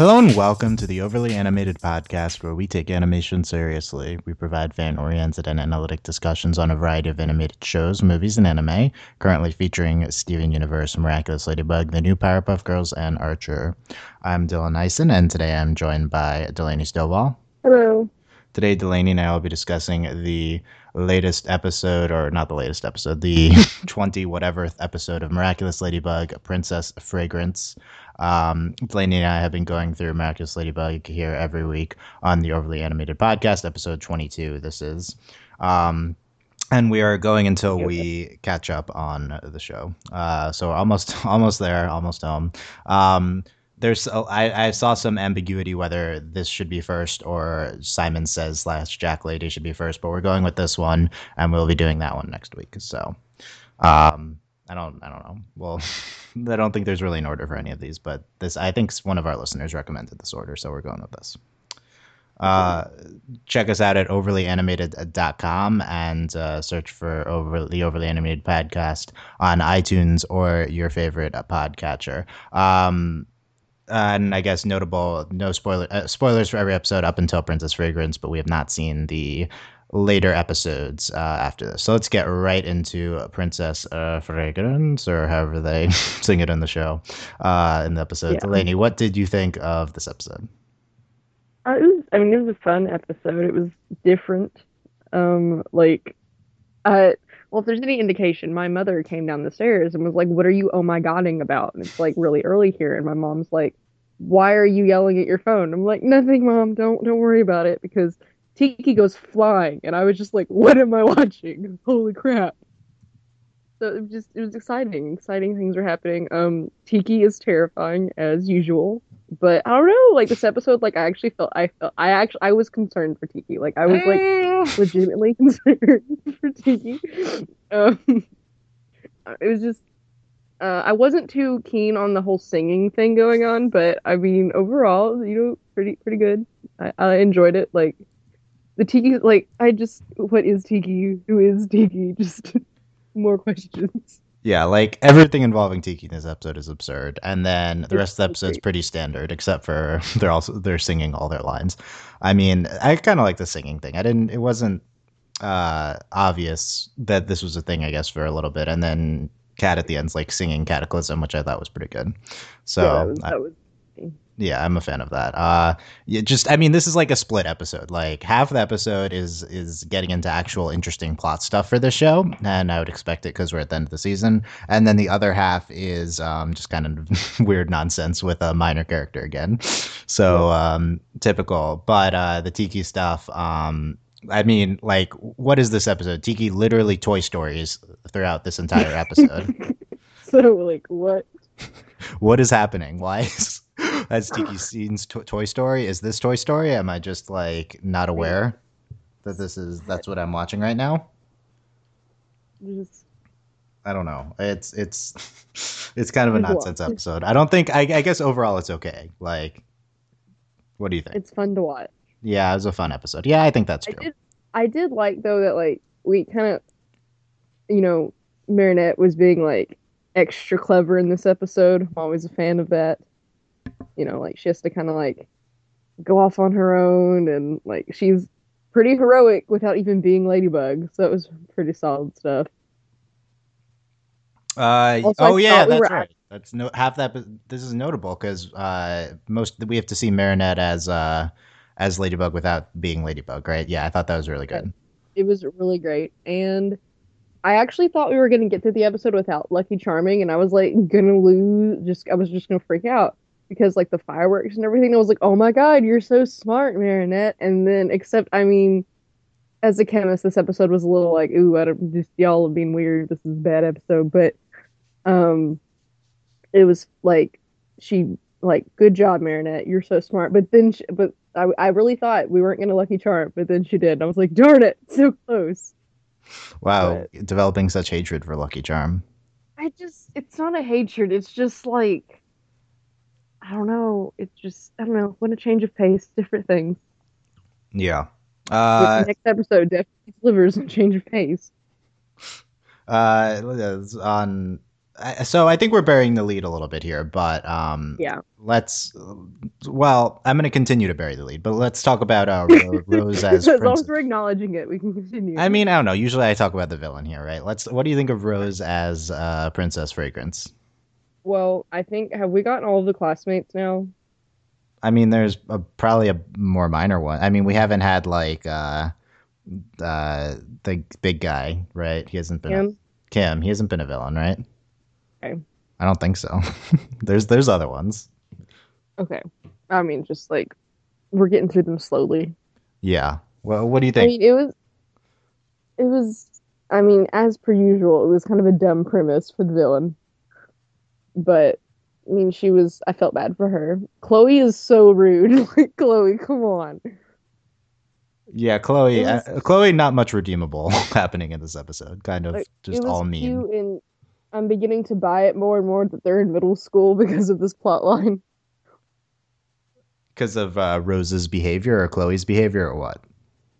Hello and welcome to the Overly Animated Podcast, where we take animation seriously. We provide fan oriented and analytic discussions on a variety of animated shows, movies, and anime, currently featuring Steven Universe, Miraculous Ladybug, The New Powerpuff Girls, and Archer. I'm Dylan Eisen, and today I'm joined by Delaney Stovall. Hello. Today, Delaney and I will be discussing the latest episode, or not the latest episode, the 20 whatever episode of Miraculous Ladybug, Princess Fragrance. Um, Delaney and I have been going through Miraculous Ladybug here every week on the Overly Animated Podcast, episode 22. This is. Um, and we are going until we catch up on the show. Uh, so almost, almost there, almost home. Um, there's I, I saw some ambiguity whether this should be first or Simon Says slash Jack Lady should be first, but we're going with this one, and we'll be doing that one next week. So, um, I don't I don't know. Well, I don't think there's really an order for any of these, but this I think one of our listeners recommended this order, so we're going with this. Uh, check us out at overlyanimated.com and uh, search for over the overly animated podcast on iTunes or your favorite uh, podcatcher. Um, and I guess notable no spoiler uh, spoilers for every episode up until Princess Fragrance, but we have not seen the later episodes uh, after this. So let's get right into Princess uh, Fragrance, or however they sing it in the show, uh, in the episode. Yeah. Delaney, what did you think of this episode? Uh, it was, I mean, it was a fun episode. It was different. Um, like, uh, well, if there's any indication, my mother came down the stairs and was like, "What are you oh my godding about?" And it's like really early here, and my mom's like, "Why are you yelling at your phone?" I'm like, "Nothing, mom. Don't don't worry about it." Because Tikki goes flying, and I was just like, "What am I watching? Holy crap!" So it was just it was exciting. Exciting things were happening. Um, Tikki is terrifying as usual, but I don't know. Like this episode, like I actually felt I felt I actually I was concerned for Tikki. Like I was like legitimately concerned for Tikki. Um, it was just uh, I wasn't too keen on the whole singing thing going on, but I mean overall, you know, pretty pretty good. I, I enjoyed it. Like the Tikki, like I just what is Tikki? Who is Tikki? Just more questions. Yeah, like everything involving Tikki in this episode is absurd, and then the rest of the episode's pretty standard, except for they're also they're singing all their lines. I mean, I kind of like the singing thing. I didn't. It wasn't uh, obvious that this was a thing, I guess, for a little bit, and then Cat at the end's like singing Cataclysm, which I thought was pretty good. So yeah, that was, that was yeah, I'm a fan of that. Uh, yeah, just I mean, this is like a split episode. Like half the episode is is getting into actual interesting plot stuff for the show, and I would expect it because we're at the end of the season. And then the other half is um, just kind of weird nonsense with a minor character again. So um, typical. But uh, the Tikki stuff. Um, I mean, like, what is this episode? Tikki literally Toy Stories throughout this entire episode. so, like, what? what is happening? Why is that's Tikki Scene's to- Toy Story. Is this Toy Story? Am I just like not aware that this is that's what I'm watching right now? I don't know. It's it's it's kind of a nonsense episode. I don't think. I, I guess overall it's okay. Like, what do you think? It's fun to watch. Yeah, it was a fun episode. Yeah, I think that's true. I did, I did like though that like we kind of, you know, Marinette was being like extra clever in this episode. I'm always a fan of that you know, like she has to kind of like go off on her own and like she's pretty heroic without even being Ladybug. So it was pretty solid stuff. Uh, also, oh yeah, that's we right. That's no half that. This is notable because uh, most we have to see Marinette as uh, as Ladybug without being Ladybug, right? Yeah, I thought that was really good. It was really great, and I actually thought we were gonna get through the episode without Lucky Charming, and I was like gonna lose. Just I was just gonna freak out because like the fireworks and everything. I was like, oh my god, you're so smart, Marinette. And then, except I mean, as a chemist, this episode was a little like, ooh, I don't just y'all have been weird. This is a bad episode, but um, it was like she like, good job, Marinette. You're so smart. But then, she, but I, I really thought we weren't gonna lucky charm, but then she did. And I was like, darn it, so close. Wow, but, developing such hatred for Lucky Charm. I just, it's not a hatred. It's just like I don't know. It's just I don't know. Want a change of pace, different things. Yeah. Uh, next episode definitely delivers a change of pace. Uh, on so I think we're burying the lead a little bit here, but um, Yeah. let's. Well, I'm going to continue to bury the lead, but let's talk about uh, Ro- Rose as as long as we're acknowledging it, we can continue. I mean, I don't know. Usually, I talk about the villain here, right? Let's. What do you think of Rose as uh, Princess Fragrance? Well, I think have we gotten all of the classmates now? I mean, there's a, probably a more minor one. I mean, we haven't had like uh, uh, the big guy, right? He hasn't been a, Kim? Kim. He hasn't been a villain, right? Okay. I don't think so. there's there's other ones. Okay. I mean, just like we're getting through them slowly. Yeah. Well, what do you think? I mean, it was, it was. I mean, as per usual, it was kind of a dumb premise for the villain. But I mean, she was. I felt bad for her. Chloe is so rude. like Chloe, come on. yeah, Chloe. was- uh, Chloe, not much redeemable happening in this episode. Kind of Like, just all mean. and I'm beginning to buy it more and more that they're in middle school because of this plot line. Because of uh, Rose's behavior or Chloe's behavior or what?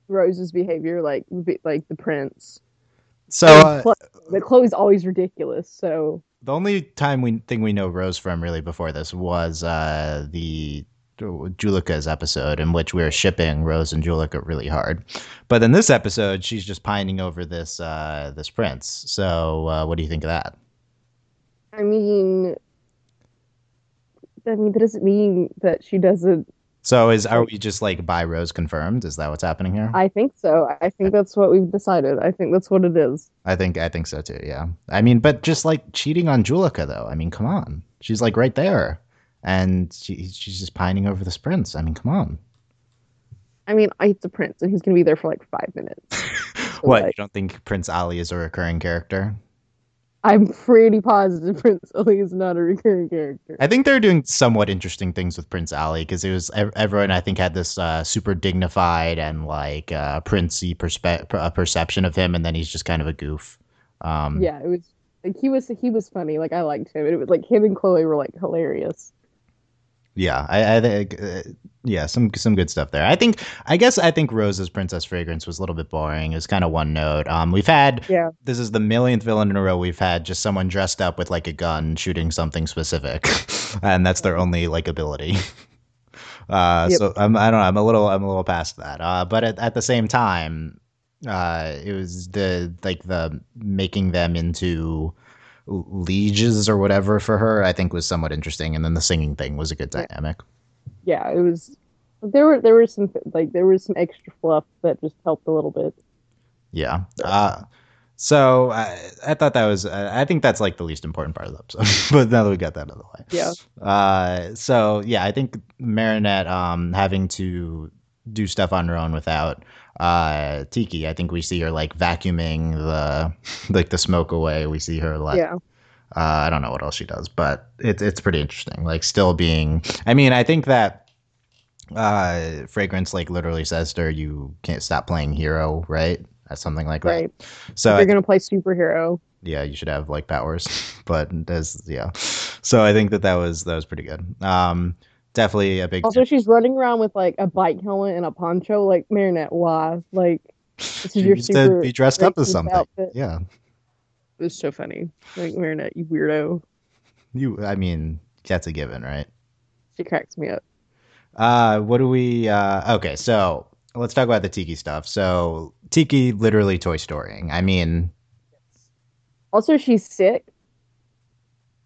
Rose's behavior, like like the prince. So uh, Chlo- but Chloe's always ridiculous. So the only time we thing we know Rose from really before this was uh, the Juleka's episode in which we were shipping Rose and Juleka really hard. But in this episode, she's just pining over this uh, this prince. So uh, what do you think of that? I mean, I mean that doesn't mean that she doesn't. So is are we just like by Rose confirmed? Is that what's happening here? I think so. I think that's what we've decided. I think that's what it is. I think I think so too. Yeah. I mean, but just like cheating on Juleka though. I mean, come on. She's like right there, and she, she's just pining over this prince. I mean, come on. I mean, it's a prince, and he's gonna be there for like five minutes. what? like- you don't think Prince Ali is a recurring character? I'm pretty positive Prince Ali is not a recurring character. I think they're doing somewhat interesting things with Prince Ali because it was everyone I think had this uh, super dignified and like uh, princey perspe- per- uh, perception of him, and then he's just kind of a goof. Um, Yeah, it was like he was he was funny. Like I liked him. It was like him and Chloe were like hilarious. Yeah, I, I think uh, yeah, some some good stuff there. I think I guess I think Rose's Princess Fragrance was a little bit boring. It was kind of one note. Um, we've had Yeah. this is the millionth villain in a row we've had just someone dressed up with like a gun shooting something specific, and that's their only like ability. Uh, Yep. so I'm I don't know I'm a little I'm a little past that. Uh, but at, at the same time, uh, it was the like the making them into lieges or whatever for her. I think was somewhat interesting, and then the singing thing was a good dynamic. Yeah, it was. There were there were some like there was some extra fluff that just helped a little bit. Yeah. Uh, so I, I thought that was, uh, I think that's like the least important part of the episode. but now that we got that out of the way. Yeah. Uh, so yeah, I think Marinette um, having to do stuff on her own without uh, Tikki, I think we see her like vacuuming the like the smoke away. We see her like yeah, uh, I don't know what else she does, but it's it's pretty interesting. Like still being, I mean, I think that uh, fragrance like literally says to her, "You can't stop playing hero," right? That's something like that. right. So if you're gonna play superhero, yeah, you should have like powers, but there's yeah. So I think that that was that was pretty good. Um, definitely a big. also she's running around with like a bike helmet and a poncho. Like Marinette, why? Like this is she your needs to super be dressed up as something. outfit. Yeah, It was so funny. Like Marinette, you weirdo. you. I mean, that's a given, right? She cracks me up. Uh, what do we? Uh, okay, so let's talk about the Tikki stuff. So Tikki literally Toy Storying. I mean, Also, she's sick.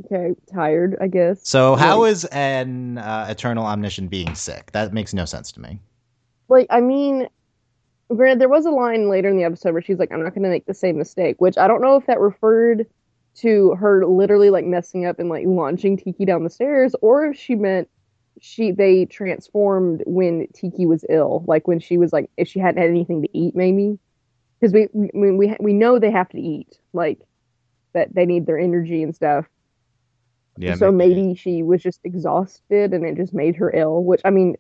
Okay, tired, I guess. so how Like- is an uh, eternal omniscient being sick? That makes no sense to me. like I mean, granted, there was a line later in the episode where she's like, "I'm not going to make the same mistake," which I don't know if that referred to her literally like messing up and like launching Tikki down the stairs, or if she meant she they transformed when Tikki was ill, like when she was like if she hadn't had anything to eat, maybe because we we we we know they have to eat, like that they need their energy and stuff. Yeah. so maybe she was just exhausted and it just made her ill which i mean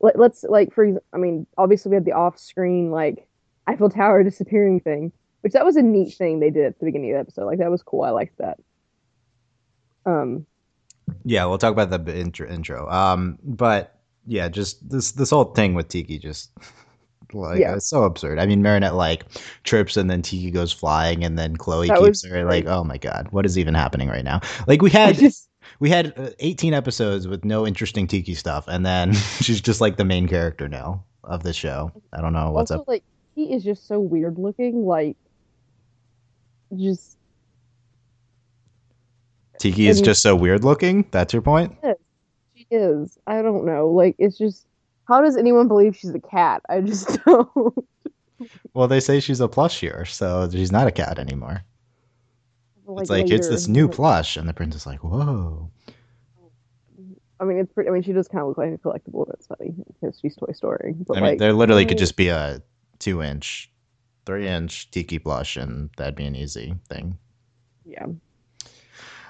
let, let's like for i mean obviously we had the off-screen like eiffel tower disappearing thing which that was a neat thing they did at the beginning of the episode like that was cool i liked that um Yeah, we'll talk about the intro. intro. Um, but yeah, just this this whole thing with Tikki just Like Yeah. it's so absurd. I mean, Marinette like trips and then Tikki goes flying and then Chloe That keeps her like, oh my god, what is even happening right now? Like we had just we had uh, 18 episodes with no interesting Tikki stuff, and then she's just like the main character now of the show. I don't know what's also up. like he is just so weird looking. Like just Tikki is and- just so weird looking. That's your point. she is. I don't know. Like it's just how does anyone believe she's a cat? I just don't. Well, they say she's a plush here, so she's not a cat anymore. it's like it's this new plush, and the prince is like, whoa. I mean, it's pretty. I mean, she does kind of look like a collectible. That's funny because she's Toy Story. But I mean, like, there literally could just be a two inch, three inch Tikki plush, and that'd be an easy thing. yeah.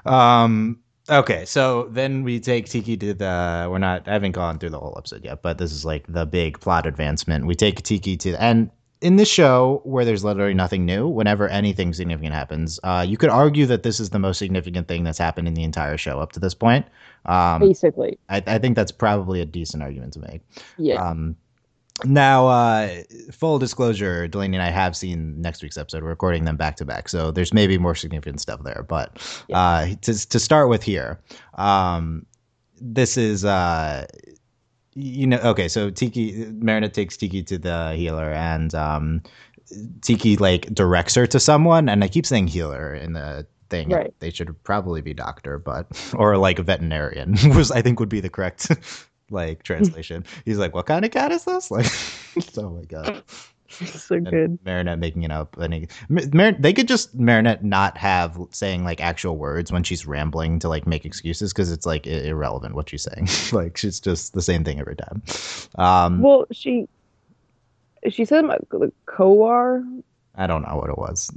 Um. Okay, so then we take Tikki to the. We're not. I haven't gone through the whole episode yet, but this is like the big plot advancement. We take Tikki to and. In this show, where there's literally nothing new, whenever anything significant happens, uh, you could argue that this is the most significant thing that's happened in the entire show up to this point. Um, Basically, I, I think that's probably a decent argument to make. yeah. Um, now, uh, full disclosure, Delaney and I have seen next week's episode. We're recording them back to back, so there's maybe more significant stuff there. But uh, to to start with here, um, this is uh, you know okay. So Tikki Marinette takes Tikki to the healer, and um, Tikki like directs her to someone, and I keep saying healer in the thing. Right. They should probably be doctor, but or like a veterinarian was I think would be the correct like translation. He's like, "What kind of cat is this?" Like, oh my god. so And good. Marinette making it up. And he, Mar- they could just Marinette not have saying like actual words when she's rambling to like make excuses because it's like i- irrelevant what she's saying. like she's just the same thing every time. Um, Well, she she said the Kowar. I don't know what it was.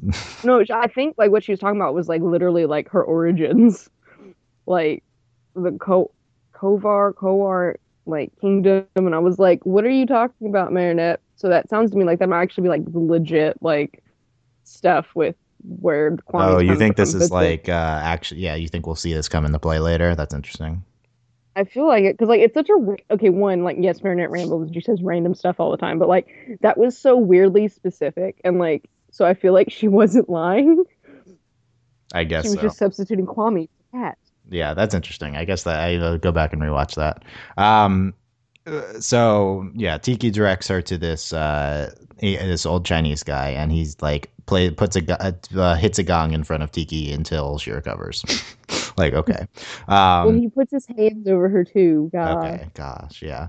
No, I think like what she was talking about was like literally like her origins, like the Ko Kovar Kowar like kingdom, and I was like, what are you talking about, Marinette? So that sounds to me like that might actually be like legit like stuff with where the Kwami's oh, you think this is like uh, actually? Yeah, you think we'll see this come into play later? That's interesting. I feel like it because like it's such a okay one like yes Marinette rambles she says random stuff all the time but like that was so weirdly specific and like so I feel like she wasn't lying I guess she was so. just substituting Kwami for cat yeah, that's interesting. I guess that I uh, go back and rewatch that. Um, uh, so yeah, Tikki directs her to this uh, this old Chinese guy, and he's like play puts a uh, hits a gong in front of Tikki until she recovers. like okay, well um, he puts his hands over her too God okay, gosh, yeah.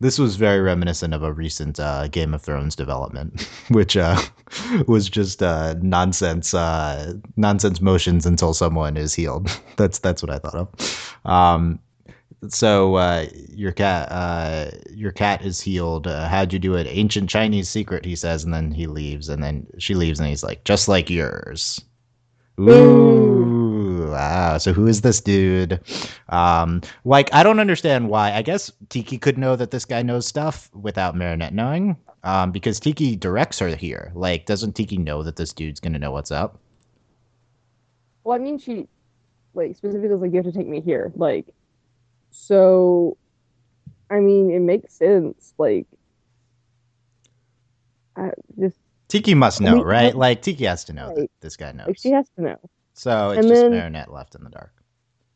This was very reminiscent of a recent uh, Game of Thrones development, which uh, was just uh, nonsense, uh, nonsense motions until someone is healed. that's that's what I thought of. Um, so uh, your cat, uh, your cat is healed. How'd you do it? Ancient Chinese secret, he says, and then he leaves, and then she leaves, and he's like, just like yours. Ooh, wow. So who is this dude? Um, like I don't understand why. I guess Tikki could know that this guy knows stuff without Marinette knowing. Um, because Tikki directs her here. Like, doesn't Tikki know that this dude's gonna know what's up? well I mean she like specifically was like you have to take me here like so I mean it makes sense like I just Tikki must I know, mean, right? Like Tikki has to know that this guy knows. like she has to know so it's and just then- Marinette left in the dark.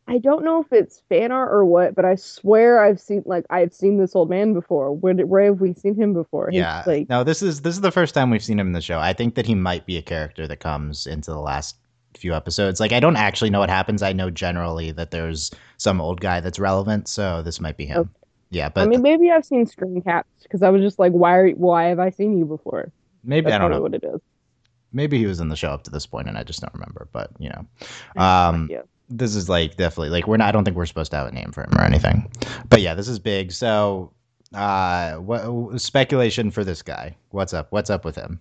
I don't know if it's fan art or what, but I swear I've seen like I've seen this old man before. Where where have we seen him before? He's, Yeah. like no, this is this is the first time we've seen him in the show. I think that he might be a character that comes into the last few episodes. Like I don't actually know what happens. I know generally that there's some old guy that's relevant, so this might be him. Okay. Yeah, but I mean, maybe I've seen screen caps because I was just like, why are why have I seen you before? maybe That's I don't know. what it is. Maybe he was in the show up to this point and I just don't remember. But you know, um, yeah. this is like definitely like we're not. I don't think we're supposed to have a name for him or anything. But yeah, this is big. So, uh, what speculation for this guy? What's up? What's up with him?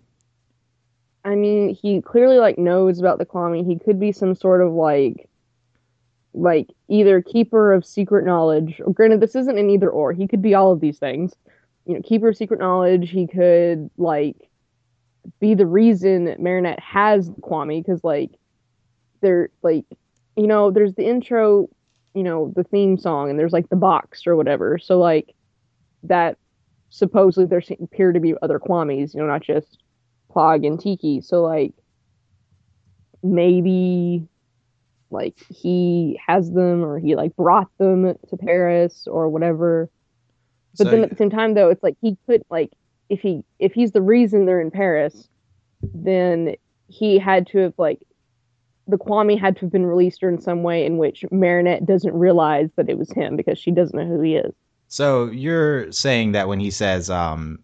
I mean, he clearly like knows about the Kwami. He could be some sort of like, like either keeper of secret knowledge. Granted, this isn't an either or. He could be all of these things. You know, keeper of secret knowledge. He could like be the reason that Marinette has the Kwami because like they're like you know there's the intro, you know the theme song, and there's like the box or whatever. So like that supposedly there appear to be other Kwamis, you know, not just Plagg and Tikki. So like maybe like he has them or he like brought them to Paris or whatever. But So- then at the same time though, it's like he could like if he if he's the reason they're in Paris, then he had to have like the Kwami had to have been released or in some way in which Marinette doesn't realize that it was him because she doesn't know who he is. So you're saying that when he says, um,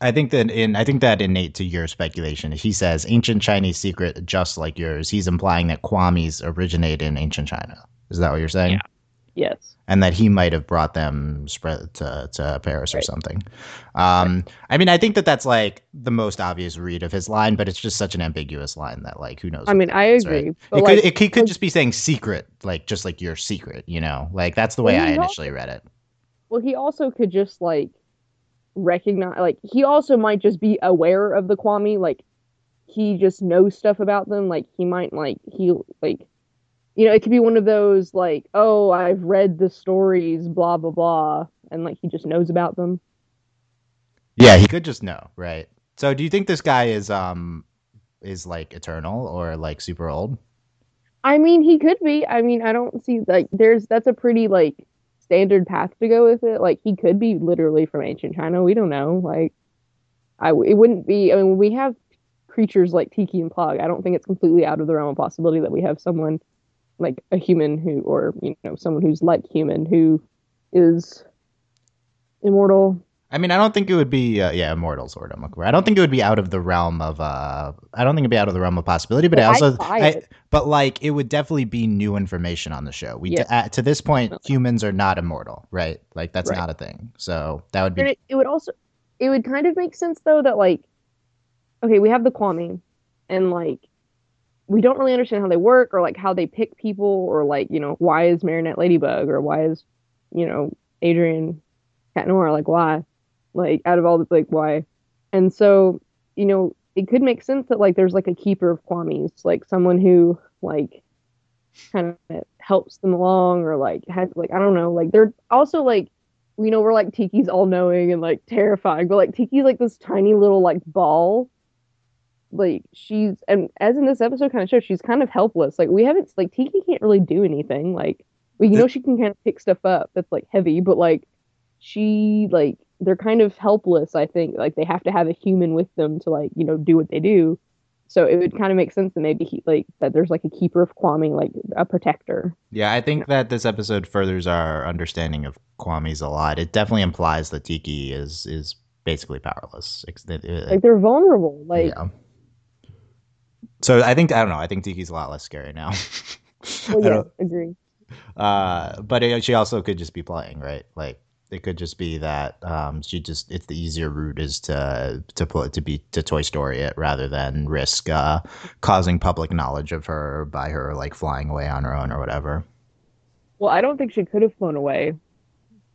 I think that in I think that innate to your speculation, he says ancient Chinese secret just like yours. He's implying that Kwamis originate in ancient China. Is that what you're saying? Yeah. Yes. And that he might have brought them spread to, to Paris or something. Um, I mean, I think that that's like the most obvious read of his line, but it's just such an ambiguous line that like who knows? I mean, I agree. right? But It like, could it, he could just be saying secret, like just like your secret, you know? Like that's the way I he's also- initially read it. Well, he also could just like recognize, like he also might just be aware of the Kwami, like he just knows stuff about them. Like he might like he like, you know, it could be one of those like, oh, I've read the stories, blah blah blah, and like he just knows about them. Yeah, he could just know, right? So do you think this guy is um is like eternal or like super old? I mean, he could be. I mean, I don't see like there's that's a pretty like standard path to go with it. Like he could be literally from ancient China. We don't know. Like I it wouldn't be. I mean, we have creatures like Tikki and Plagg. I don't think it's completely out of the realm of possibility that we have someone like a human who, or you know, someone who's like human who is immortal. I mean, I don't think it would be uh, yeah, immortal sort of. I don't think it would be out of the realm of uh I don't think it'd be out of the realm of possibility, but But I also I, but like it would definitely be new information on the show. We Yeah. uh, to this point Definitely. humans are not immortal, right? Like that's Right. not a thing. So that would be it, it would also it would kind of make sense though that like okay, we have the Kwami and like we don't really understand how they work or like how they pick people or like, you know, why is Marinette Ladybug or why is, you know, Adrien Cat Noir, like why? Like out of all the like why? And so, you know, it could make sense that like there's like a keeper of Kwamis, like someone who like kind of helps them along or like has like I don't know, like they're also like you know, we're like Tikki's all knowing and like terrifying, but like Tikki's like this tiny little like ball. Like she's and as in this episode kind of shows, she's kind of helpless. Like we haven't like Tikki can't really do anything. Like we you know she can kind of pick stuff up that's like heavy, but like she like they're kind of helpless, I think. Like they have to have a human with them to like, you know, do what they do. So it would kind of make sense that maybe he like that there's like a keeper of Kwami, like a protector. Yeah, I think that this episode furthers our understanding of Kwamis a lot. It definitely implies that Tikki is is basically powerless. It- uh, Like they're vulnerable. Like yeah. So I think I don't know. I think Tikki's a lot less scary now. well, I yeah, don't- agree. uh, but it, she also could just be playing, right? Like it could just be that um, she just it's the easier route is to to put to be to Toy Story it rather than risk uh, causing public knowledge of her by her like flying away on her own or whatever. Well, I don't think she could have flown away.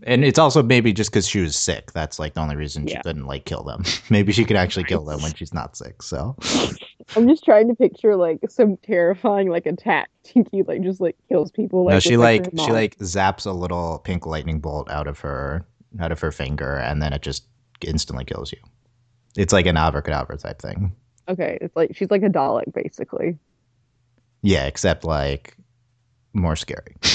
And it's also maybe just because she was sick. That's like the only reason she Yeah. couldn't like kill them. maybe she could actually kill them when she's not sick. So I'm just trying to picture like some terrifying like attack. Tikki like just like kills people. Like no, she with, like she like zaps a little pink lightning bolt out of her out of her finger, and then it just instantly kills you. It's like an abracadabra type thing. okay, it's like she's like a Dalek basically. Yeah, except like more scary.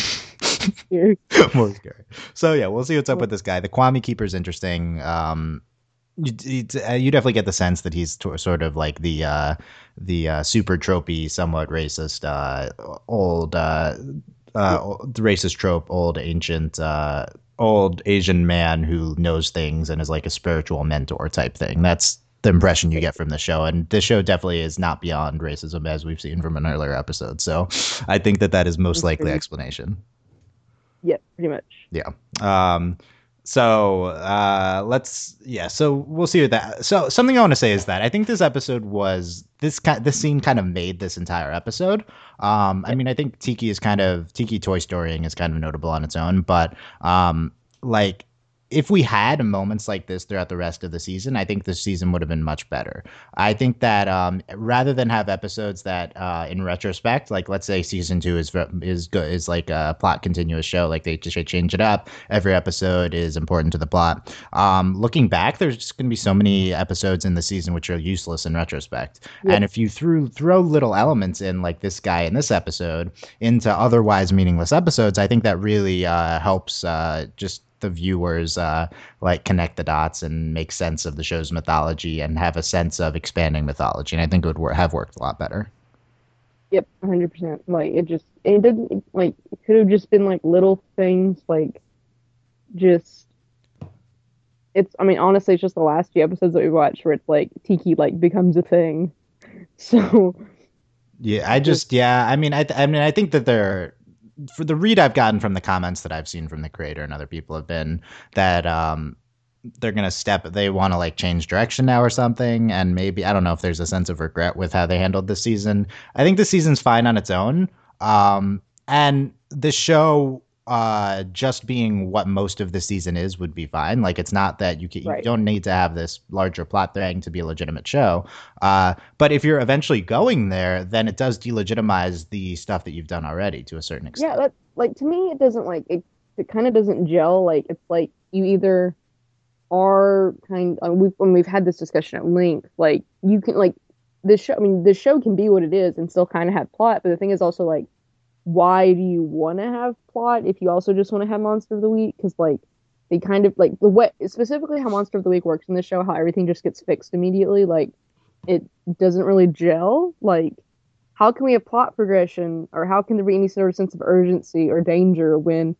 More scary. So yeah, we'll see what's up with this guy. The Kwami Keeper's interesting. Um, you, you, uh, you definitely get the sense that he's to, sort of like the uh, the uh, super tropey, somewhat racist, uh, old uh, uh, racist trope, old ancient. Uh, old asian man who knows things and is like a spiritual mentor type thing that's the impression you get from the show and this show definitely is not beyond racism as we've seen from an earlier episode so i think that that is most likely explanation pretty much. yeah. Um, so uh, let's yeah. So we'll see what that. So something I want to say is that I think this episode was this kind this scene kind of made this entire episode. Um, I mean, I think Tikki is kind of Tikki Toy Storying is kind of notable on its own, but um, like if we had moments like this throughout the rest of the season, I think the season would have been much better. I think that um, rather than have episodes that, uh, in retrospect, like let's say season two is is good is like a plot continuous show, like they just change it up. Every episode is important to the plot. Um, looking back, there's just going to be so many episodes in the season which are useless in retrospect. Yeah. And if you threw throw little elements in, like this guy in this episode, into otherwise meaningless episodes, I think that really uh, helps uh, just the viewers uh, like connect the dots and make sense of the show's mythology and have a sense of expanding mythology. And I think it would wor- have worked a lot better. Yep, hundred percent. Like it just it didn't like it could have just been like little things like just it's I mean honestly it's just the last few episodes that we watched where it's like Tikki like becomes a thing. So yeah, I just yeah, I mean I th- I mean I think that there for the read I've gotten from the comments that I've seen from the creator and other people have been that um, they're gonna step they want to like change direction now or something and maybe i don't know if there's a sense of regret with how they handled this season. I think the season's fine on its own um, and the show uh, just being what most of the season is would be fine. Like it's not that you can, right. you don't need to have this larger plot thing to be a legitimate show. Uh, but if you're eventually going there, then it does delegitimize the stuff that you've done already to a certain extent. Yeah, that like to me, it doesn't like it. It kind of doesn't gel. Like it's like you either are kind. We've when we've had this discussion at length. Like you can like this show. I mean, the show can be what it is and still kind of have plot. But the thing is also like why do you want to have plot if you also just want to have monster of the week? Because like they kind of like the way specifically how monster of the week works in the show how everything just gets fixed immediately like it doesn't really gel. Like how can we have plot progression or how can there be any sort of sense of urgency or danger when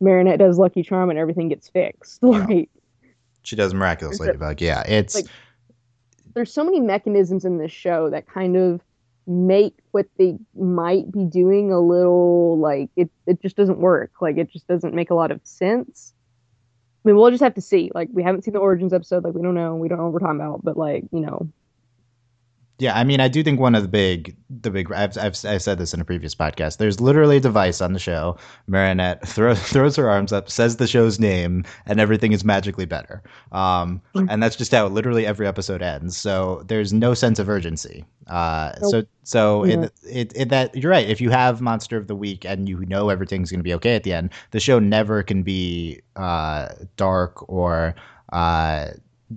marinette does lucky charm and everything gets fixed? Like she does miraculous ladybug yeah it's like there's so many mechanisms in this show that kind of make what they might be doing a little like it it just doesn't work. Like it just doesn't make a lot of sense. I mean, we'll just have to see. Like we haven't seen the origins episode. Like we don't know. We don't know what we're talking about. But like you know, yeah, I mean, I do think one of the big, the big. I've, I've, I've said this in a previous podcast. There's literally a device on the show. Marinette throw, throws her arms up, says the show's name, and everything is magically better. Um, mm. and that's just how literally every episode ends. So there's no sense of urgency. Uh, so so yeah. it, it, it, that you're right. If you have Monster of the Week and you know everything's going to be okay at the end, the show never can be uh, dark or uh,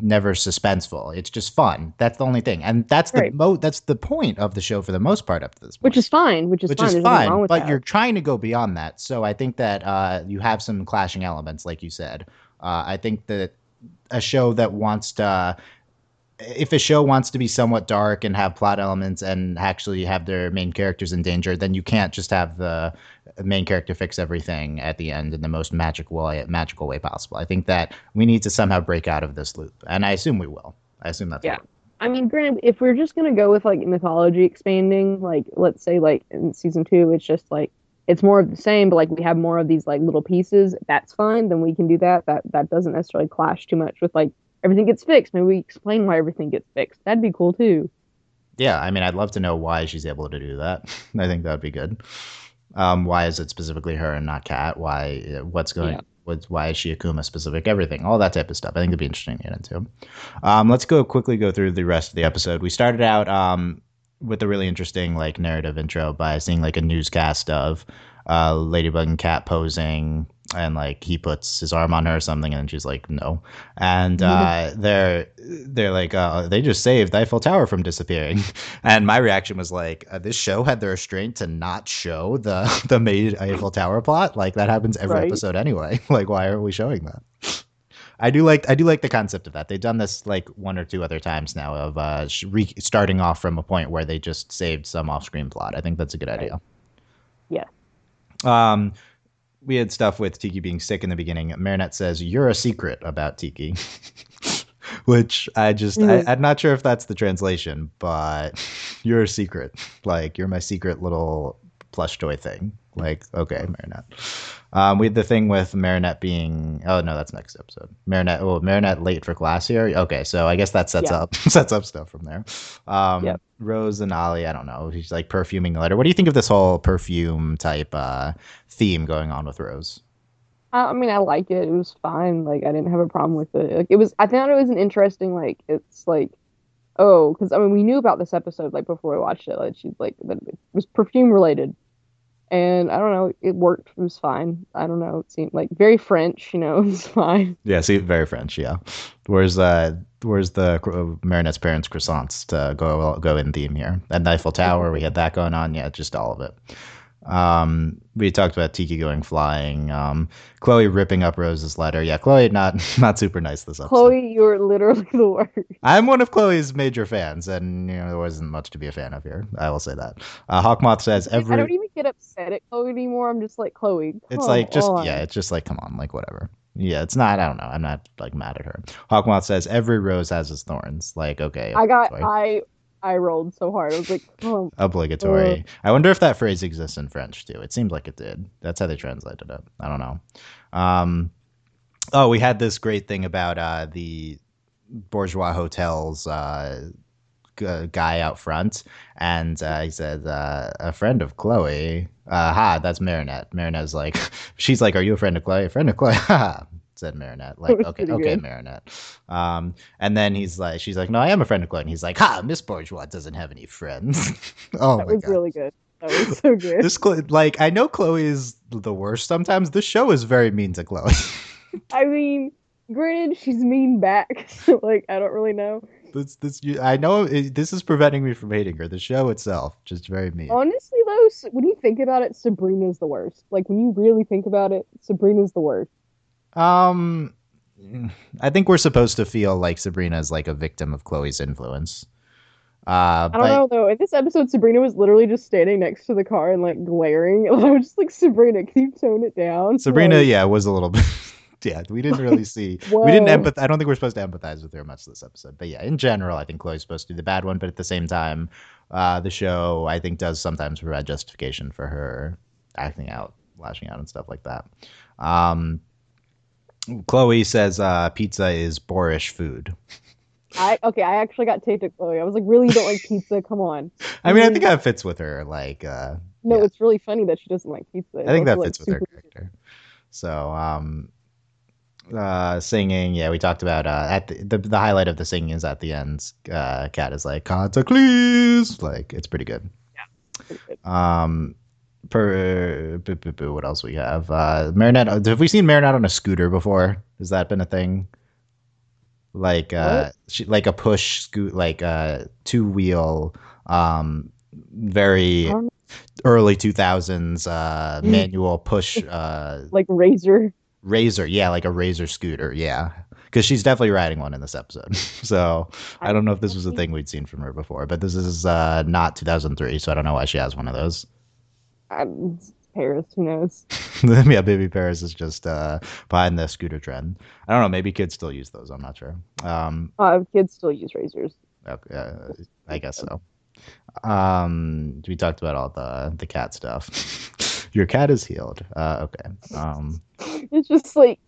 never suspenseful. It's just fun. That's the only thing, and that's the mo. That's the point of the show for the most part up to this point. Which is fine. Which is which fine. is fine. But that. you're trying to go beyond that. So I think that uh, you have some clashing elements, like you said. Uh, I think that a show that wants to if a show wants to be somewhat dark and have plot elements and actually have their main characters in danger, then you can't just have the main character fix everything at the end in the most magical way, magical way possible. I think that we need to somehow break out of this loop, and I assume we will. I assume that's yeah. I mean, granted, if we're just gonna go with like mythology expanding, like let's say like in season two, it's just like it's more of the same, but like we have more of these like little pieces. That's fine. Then we can do that. That that doesn't necessarily clash too much with like everything gets fixed. Maybe we explain why everything gets fixed. That'd be cool too. Yeah, I mean, I'd love to know why she's able to do that. I think that'd be good. Um, why is it specifically her and not Cat? Why? What's going? Yeah. What's, why is she Akuma specific? Everything, all that type of stuff. I think it'd be interesting to get into. Um, let's go quickly go through the rest of the episode. We started out um, with a really interesting like narrative intro by seeing like a newscast of uh, Ladybug and Cat posing and like he puts his arm on her or something and she's like no and uh, they're they're like uh, they just saved eiffel tower from disappearing and my reaction was like uh, this show had the restraint to not show the the made eiffel tower plot like that happens every right. episode anyway like why are we showing that I do like I do like the concept of that. They've done this like one or two other times now of uh, re- starting off from a point where they just saved some off-screen plot. I think that's a good idea. Yeah. Um, we had stuff with Tikki being sick in the beginning. Marinette says, You're a secret about Tikki. Which I just, mm-hmm. I, am not sure if that's the translation, but you're a secret. Like, you're my secret little plush toy thing. Like, okay, Marinette. Um, we had the thing with Marinette being. Oh no, that's next episode. Marinette. Oh, Marinette late for class here. Okay, so I guess that sets yeah. up sets up stuff from there. Um, yep. Rose and Ali. I don't know. He's like perfuming the letter. What do you think of this whole perfume type uh, theme going on with Rose? I, I mean, I like it. It was fine. Like I didn't have a problem with it. Like it was. I thought it was an interesting. Like it's like, oh, because I mean, we knew about this episode like before we watched it. Like she's like it was perfume related, and I don't know. It worked. It was fine. I don't know. It seemed like very French. You know, it was fine. Yeah, see, very French. Yeah. Where's uh, where's the uh, Marinette's parents' croissants to go go in theme here? At Eiffel Tower, we had that going on. Yeah, just all of it. Um, we talked about Tikki going flying. Um, Chloe ripping up Rose's letter. Yeah, Chloe not not super nice this episode. Chloe, you're literally the worst. I'm one of Chloe's major fans, and you know there wasn't much to be a fan of here. I will say that. Uh, Hawkmoth says every. I don't even get upset at Chloe anymore. I'm just like Chloe. It's like just on. yeah, it's just like come on, like whatever. Yeah, it's not. I don't know. I'm not like mad at her. Hawkmoth says every rose has its thorns. Like okay, I got Chloe. I I rolled so hard. I was like, oh, obligatory. I wonder if that phrase exists in French too. It seems like it did. That's how they translated it. I don't know. Um, oh, we had this great thing about uh, the bourgeois hotels uh, g- guy out front, and uh, he said, uh, "A friend of Chloe." Uh, ha, that's Marinette. Marinette's like, she's like, "Are you a friend of Chloe?" A friend of Chloe. Said Marinette, like, okay, okay, good. Marinette. Um, and then he's like, she's like, no, I am a friend of Chloe. And he's like, ha, Miss Bourgeois doesn't have any friends. oh that my was god, really good. That was so good. this like I know Chloe is the worst sometimes. This show is very mean to Chloe. I mean, granted, she's mean back. So like, I don't really know. this this you- I know it, this is preventing me from hating her. The show itself just very mean. Honestly, though, when you think about it, Sabrina's the worst. Like when you really think about it, Sabrina's the worst. Um, I think we're supposed to feel like Sabrina is like a victim of Chloe's influence. Uh, I don't know though. In this episode, Sabrina was literally just standing next to the car and like glaring. I was just like, Sabrina, can you tone it down? Sabrina, Like, yeah, was a little bit. yeah, we didn't really see. we didn't whoa. empath. I don't think we're supposed to empathize with her much this episode. But yeah, in general, I think Chloe's supposed to be the bad one. But at the same time, uh, the show I think does sometimes provide justification for her acting out, lashing out, and stuff like that. Um, Chloe says uh, pizza is boorish food. I okay. I actually got taped at Chloe. I was like, really, you don't like pizza? Come on. I mean, I think that fits with her. Like, uh, No, Yeah. it's really funny that she doesn't like pizza. I think that fits like, with her character. So, um, uh, singing, yeah, we talked about uh, at the, the the highlight of the singing is at the end. Uh, Cat is like "Cataclysm," like it's pretty good. pretty good. Um, per boo, boo, boo, what else we have? Uh, Marinette. Have we seen Marinette on a scooter before? Has that been a thing? Like uh, she like a push scoot, like a two wheel, um, very Um, early two thousands uh manual push uh like razor. razor yeah like a razor scooter yeah because she's definitely riding one in this episode so i don't know if this was a thing we'd seen from her before but this is uh not 2003 so i don't know why she has one of those Um, Paris, who knows? yeah baby paris is just uh behind the scooter trend i don't know maybe kids still use those i'm not sure um Uh, kids still use razors. okay, uh, i guess so um we talked about all the the cat stuff your cat is healed uh okay um It's just like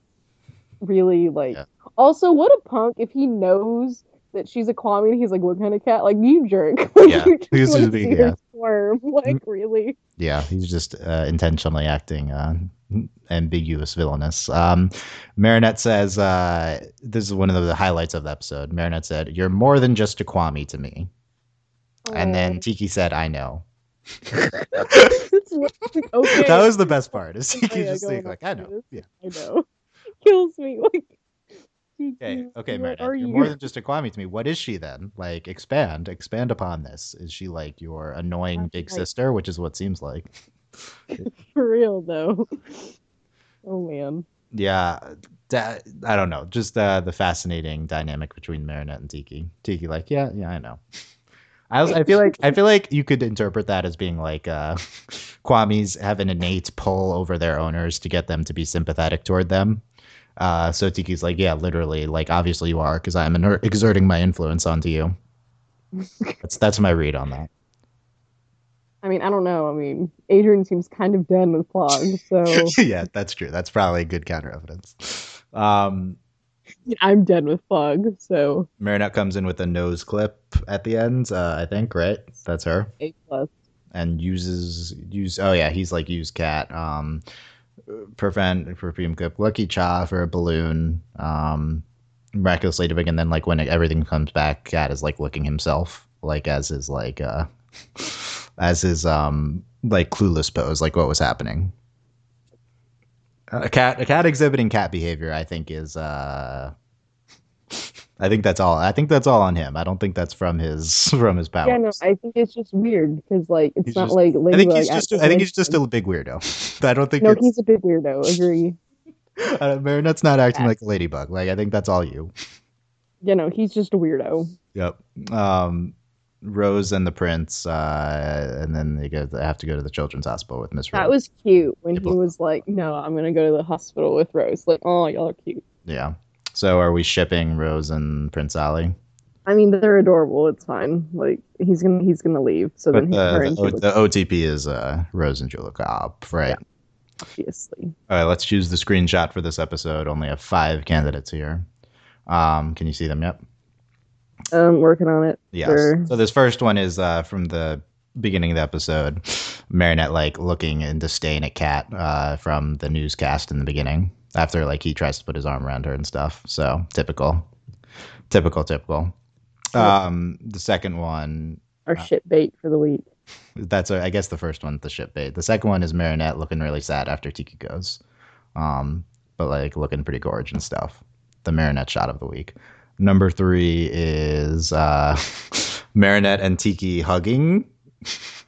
really like. Yeah. Also, what a punk if he knows that she's a Kwami and he's like, "What kind of cat?" Like you jerk. Like, Yeah, you just he's wanna just being- see her yeah. squirm. Like really. Yeah, he's just uh, intentionally acting uh, ambiguous, villainous. Um, Marinette says, uh, this is one of the highlights of the episode. Marinette said, You're more than just a Kwami to me. And then Tikki said, I know. Okay. That was the best part. Is Tikki Okay, I just saying, like, I know. Yeah. I know. Kills me. Like. Okay, okay, are You're you? more than just a Kwami to me. What is she then? Like, expand, expand upon this. Is she like your annoying That's big right. sister, which is what it seems like? For real though. Oh man. yeah that, i don't know just uh, the fascinating dynamic between marinette and tikki tikki like yeah yeah i know I, was, I feel like I feel like you could interpret that as being like uh, Kwami's have an innate pull over their owners to get them to be sympathetic toward them. Uh, so Tikki's like, yeah, literally, like obviously you are because I'm iner- exerting my influence onto you. That's that's my read on that. I mean, I don't know. I mean, Adrien seems kind of done with Plagg, so yeah, that's true. That's probably good counter evidence. Um, I'm done with Plagg, so Marinette comes in with a nose clip at the end, uh, I think, right? That's her. A plus. And uses use oh yeah, he's like use cat. Um prevent perfume cook lucky cha for a balloon um miraculous ladybug and then like when everything comes back cat is like looking himself like as his like uh as his um like clueless pose like what was happening. A cat a cat exhibiting cat behavior i think is uh I think that's all. I think that's all on him. I don't think that's from his from his powers. Yeah, no, I think it's just weird because like it's He's not just- like I think Ladybug he's just. I think he's just a big weirdo. I don't think. no, he's a big weirdo. Agree. uh, Marinette's not acting Yeah. like a ladybug. Like I think that's all you. Yeah, no, he's just a weirdo. Yep. Um, Rose and the prince, uh, and then they go. They have to go to the children's hospital with Miss Rose. That was cute when he was like, "No, I'm gonna go to the hospital with Rose." Like, oh, y'all are cute. yeah. So are we shipping Rose and Prince Ali? I mean, they're adorable. It's fine. Like, he's gonna he's gonna leave. So But then the, the, and O- Julie, the OTP is uh, Rose and Juleka, right? obviously. All right, let's choose the screenshot for this episode. Only have five candidates here. Um, can you see them yet? Um, working on it. Yes. Sure. So this first one is uh, from the beginning of the episode. Marinette like looking in disdain at Cat uh, from the newscast in the beginning. After like he tries to put his arm around her and stuff. So typical, typical, typical. Um, the second one, Our shit bait for the week. that's uh, I guess the first one, the ship bait. The second one is Marinette looking really sad after Tikki goes, um, but like looking pretty gorge and stuff. The Marinette shot of the week. Number three is uh, Marinette and Tikki hugging.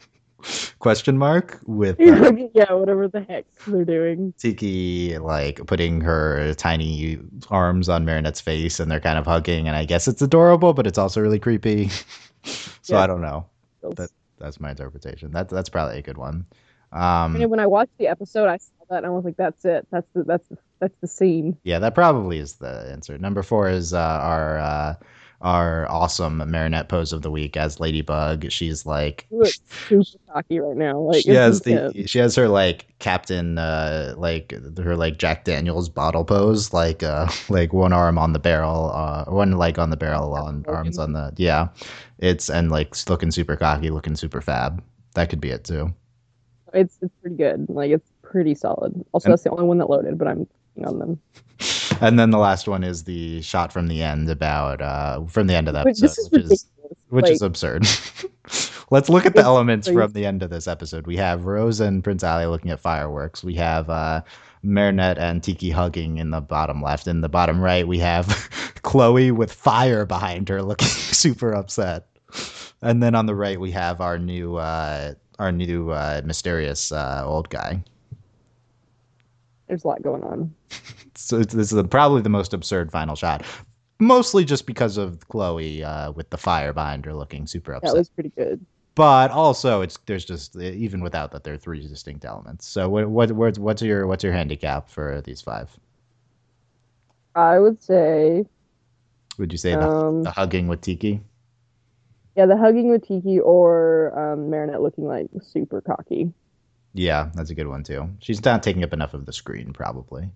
Question mark with uh, yeah, whatever the heck they're doing. Tikki like putting her tiny arms on Marinette's face and they're kind of hugging and I guess it's adorable but it's also really creepy. so Yeah. I don't know. That- That's my interpretation. That that's probably a good one. I Um, mean, when I watched the episode, I saw that and I was like, "That's it. That's the that's the that's the scene." yeah, that probably is the answer. Number four is uh, our uh, our awesome Marinette pose of the week as Ladybug. She's like super cocky right now. Like she has the she has her like captain uh like her like Jack Daniels bottle pose like uh like one arm on the barrel uh one leg on the barrel on arms on the yeah it's and like looking super cocky looking super fab that could be it too It's it's pretty good. Like it's pretty solid. Also, And- that's the only one that loaded, but I'm on them. and then the last one is the shot from the end about uh from the end of that episode is which is which like, is absurd. Let's look at the elements from the end of this episode. We have Rose and Prince Ali looking at fireworks. We have uh, Marinette and Tikki hugging in the bottom left. In the bottom right, we have Chloe with fire behind her, looking super upset. And then on the right, we have our new uh, our new uh, mysterious uh, old guy. There's a lot going on. So this is probably the most absurd final shot. Mostly just because of Chloe uh, with the fire behind her, looking super upset. That was pretty good. but also it's there's just even without that there are three distinct elements so what what what's what's your what's your handicap for these five I would say, would you say the, um, the hugging with tikki yeah, the hugging with Tikki or um, Marinette looking like super cocky. Yeah that's a good one too she's not taking up enough of the screen probably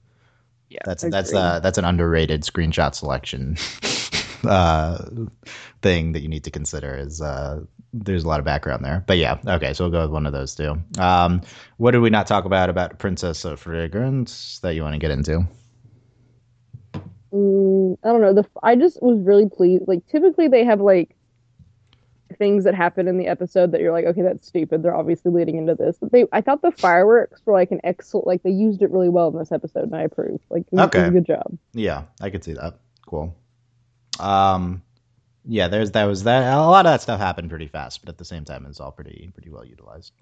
Yeah, that's that's agree. uh that's an underrated screenshot selection uh thing that you need to consider is uh there's a lot of background there but yeah okay so we'll go with one of those two um what did we not talk about about princess of fragrance that you want to get into Mm, I don't know. The I just was really pleased. Like typically they have like things that happen in the episode that you're like, okay, that's stupid. They're obviously leading into this. But they, I thought the fireworks were like an excellent. Like they used it really well in this episode, and I approve. Like it it Okay. a good job. Yeah, I could see that. Cool. Um, yeah, there's that was that. A lot of that stuff happened pretty fast, but at the same time, it's all pretty pretty well utilized.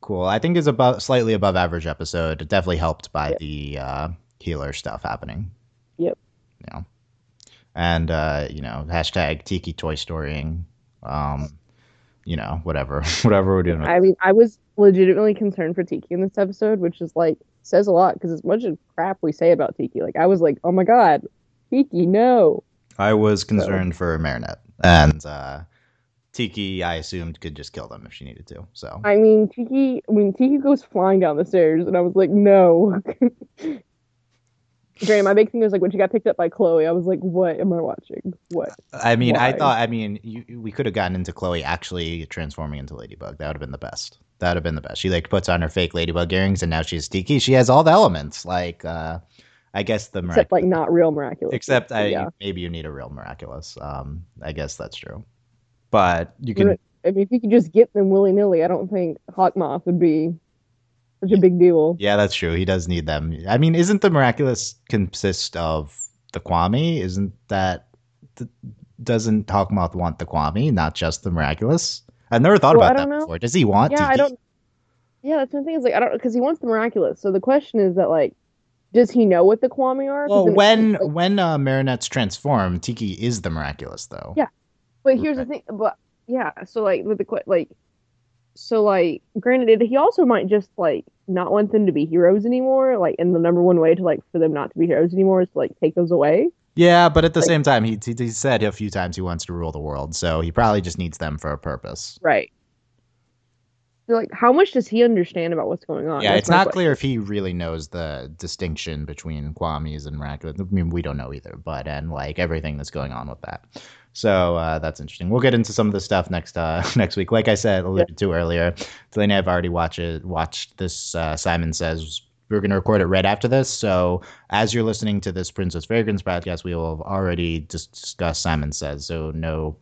Cool. I think it's about slightly above average episode. Definitely helped by Yeah. the uh, healer stuff happening. Yep. Yeah and uh, you know, hashtag Tikki Toy Storying. Um, you know, whatever, whatever we're doing. I mean, I was legitimately concerned for Tikki in this episode, which is like says a lot because as much as crap we say about Tikki, like I was like, oh my god, Tikki, no. I was concerned for Marinette and uh, Tikki. I assumed could just kill them if she needed to. So I mean, Tikki. When Tikki goes flying down the stairs, and I was like, no. Granted, my big thing was like when she got picked up by Chloe, I was like, "What am I watching? What?" I mean, I thought. I mean, you, we could have gotten into Chloe actually transforming into Ladybug. That would have been the best. That would have been the best. She like puts on her fake Ladybug earrings, and now she's Tikki. She has all the elements. Like, uh, I guess the Except like not real miraculous. Except I yeah. maybe you need a real miraculous. Um, I guess that's true. But you can. I mean, if you could just get them willy nilly, I don't think Hawkmoth would be such a big deal. Yeah, that's true. He does need them. I mean, isn't the miraculous consist of the Kwami? Isn't that th- doesn't Hawkmoth want the Kwami, not just the miraculous? I've never thought Well, about that know. before. Does he want? Yeah, I Tikki? don't. Yeah, that's the thing is like I don't because he wants the miraculous. So the question is that like, does he know what the Kwami are? Well, when like, when uh, Marinette's transformed, Tikki is the miraculous, though. Yeah. But here's Okay. the thing, but yeah, so like with the like, so like, granted, he also might just like not want them to be heroes anymore. Like, and the number one way to like for them not to be heroes anymore is to like take those away. Yeah, but at the Like- same time, he, he he said a few times he wants to rule the world, so he probably just needs them for a purpose. Right. Like, how much does he understand about what's going on? Yeah, That's it's not question. clear if he really knows the distinction between Kwami's and miraculous. I mean, we don't know either, but and like everything that's going on with that. So uh, that's interesting. We'll get into some of the stuff next uh, next week. Like I said, alluded to earlier, Delaney, I've already watched it. Watched this. Uh, Simon says we're going to record it right after this. So as you're listening to this Princess Fragrance podcast, we will have already dis- discussed Simon Says. So no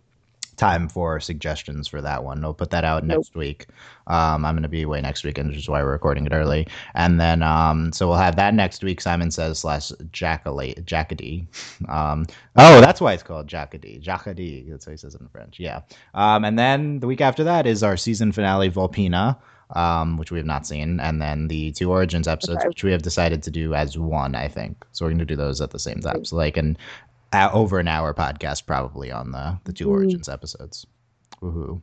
time for suggestions for that one. We'll put that out Nope. next week. Um, I'm going to be away next weekend, which is why we're recording it early. And then, um, so we'll have that next week. Simon Says slash Jackala- Jackady. Um, oh, that's why it's called Jackady. Jackady. That's how he says it in French. Yeah. Um, and then the week after that is our season finale, Volpina um, which we have not seen, and then the two Origins episodes, Okay. which we have decided to do as one, I think. So we're going to do those at the same time. So like an uh, over an hour podcast probably on the the two Mm. Origins episodes. Woohoo.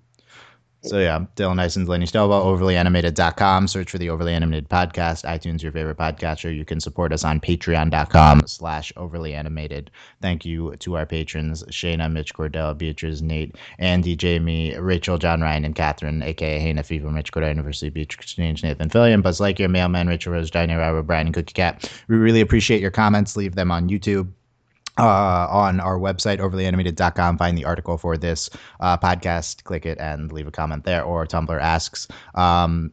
So yeah, Dylan Nyson, Lenny Stelba, overlyanimated.com. Search for the Overly Animated Podcast. iTunes, your favorite podcatcher. You can support us on patreon.com slash overly animated. Thank you to our patrons, Shayna, Mitch Cordell, Beatrice, Nate, Andy, Jamie, Rachel, John Ryan, and Catherine, aka Hannah Fever, Mitch Cordell, University Beach Exchange, Nathan Fillion, Buzz Lightyear, Mailman, Rachel Rose, Johnny Robert, Brian, and Cookie Cat. We really appreciate your comments. Leave them on YouTube uh, on our website, overlyanimated.com. Find the article for this uh, podcast, click it, and leave a comment there. Or Tumblr asks. Um,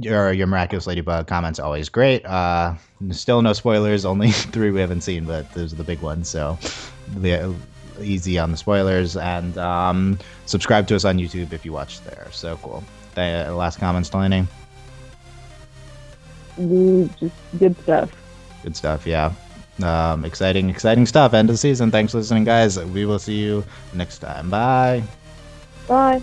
your your miraculous ladybug comments always great. Uh, still no spoilers, only three we haven't seen, but those are the big ones. So the, easy on the spoilers, and um, subscribe to us on YouTube if you watch there. So cool. The last comments, Delaney. Mm, just good stuff. Good stuff. Yeah. Um, exciting, exciting stuff. End of season. Thanks for listening, guys. We will see you next time. Bye. Bye.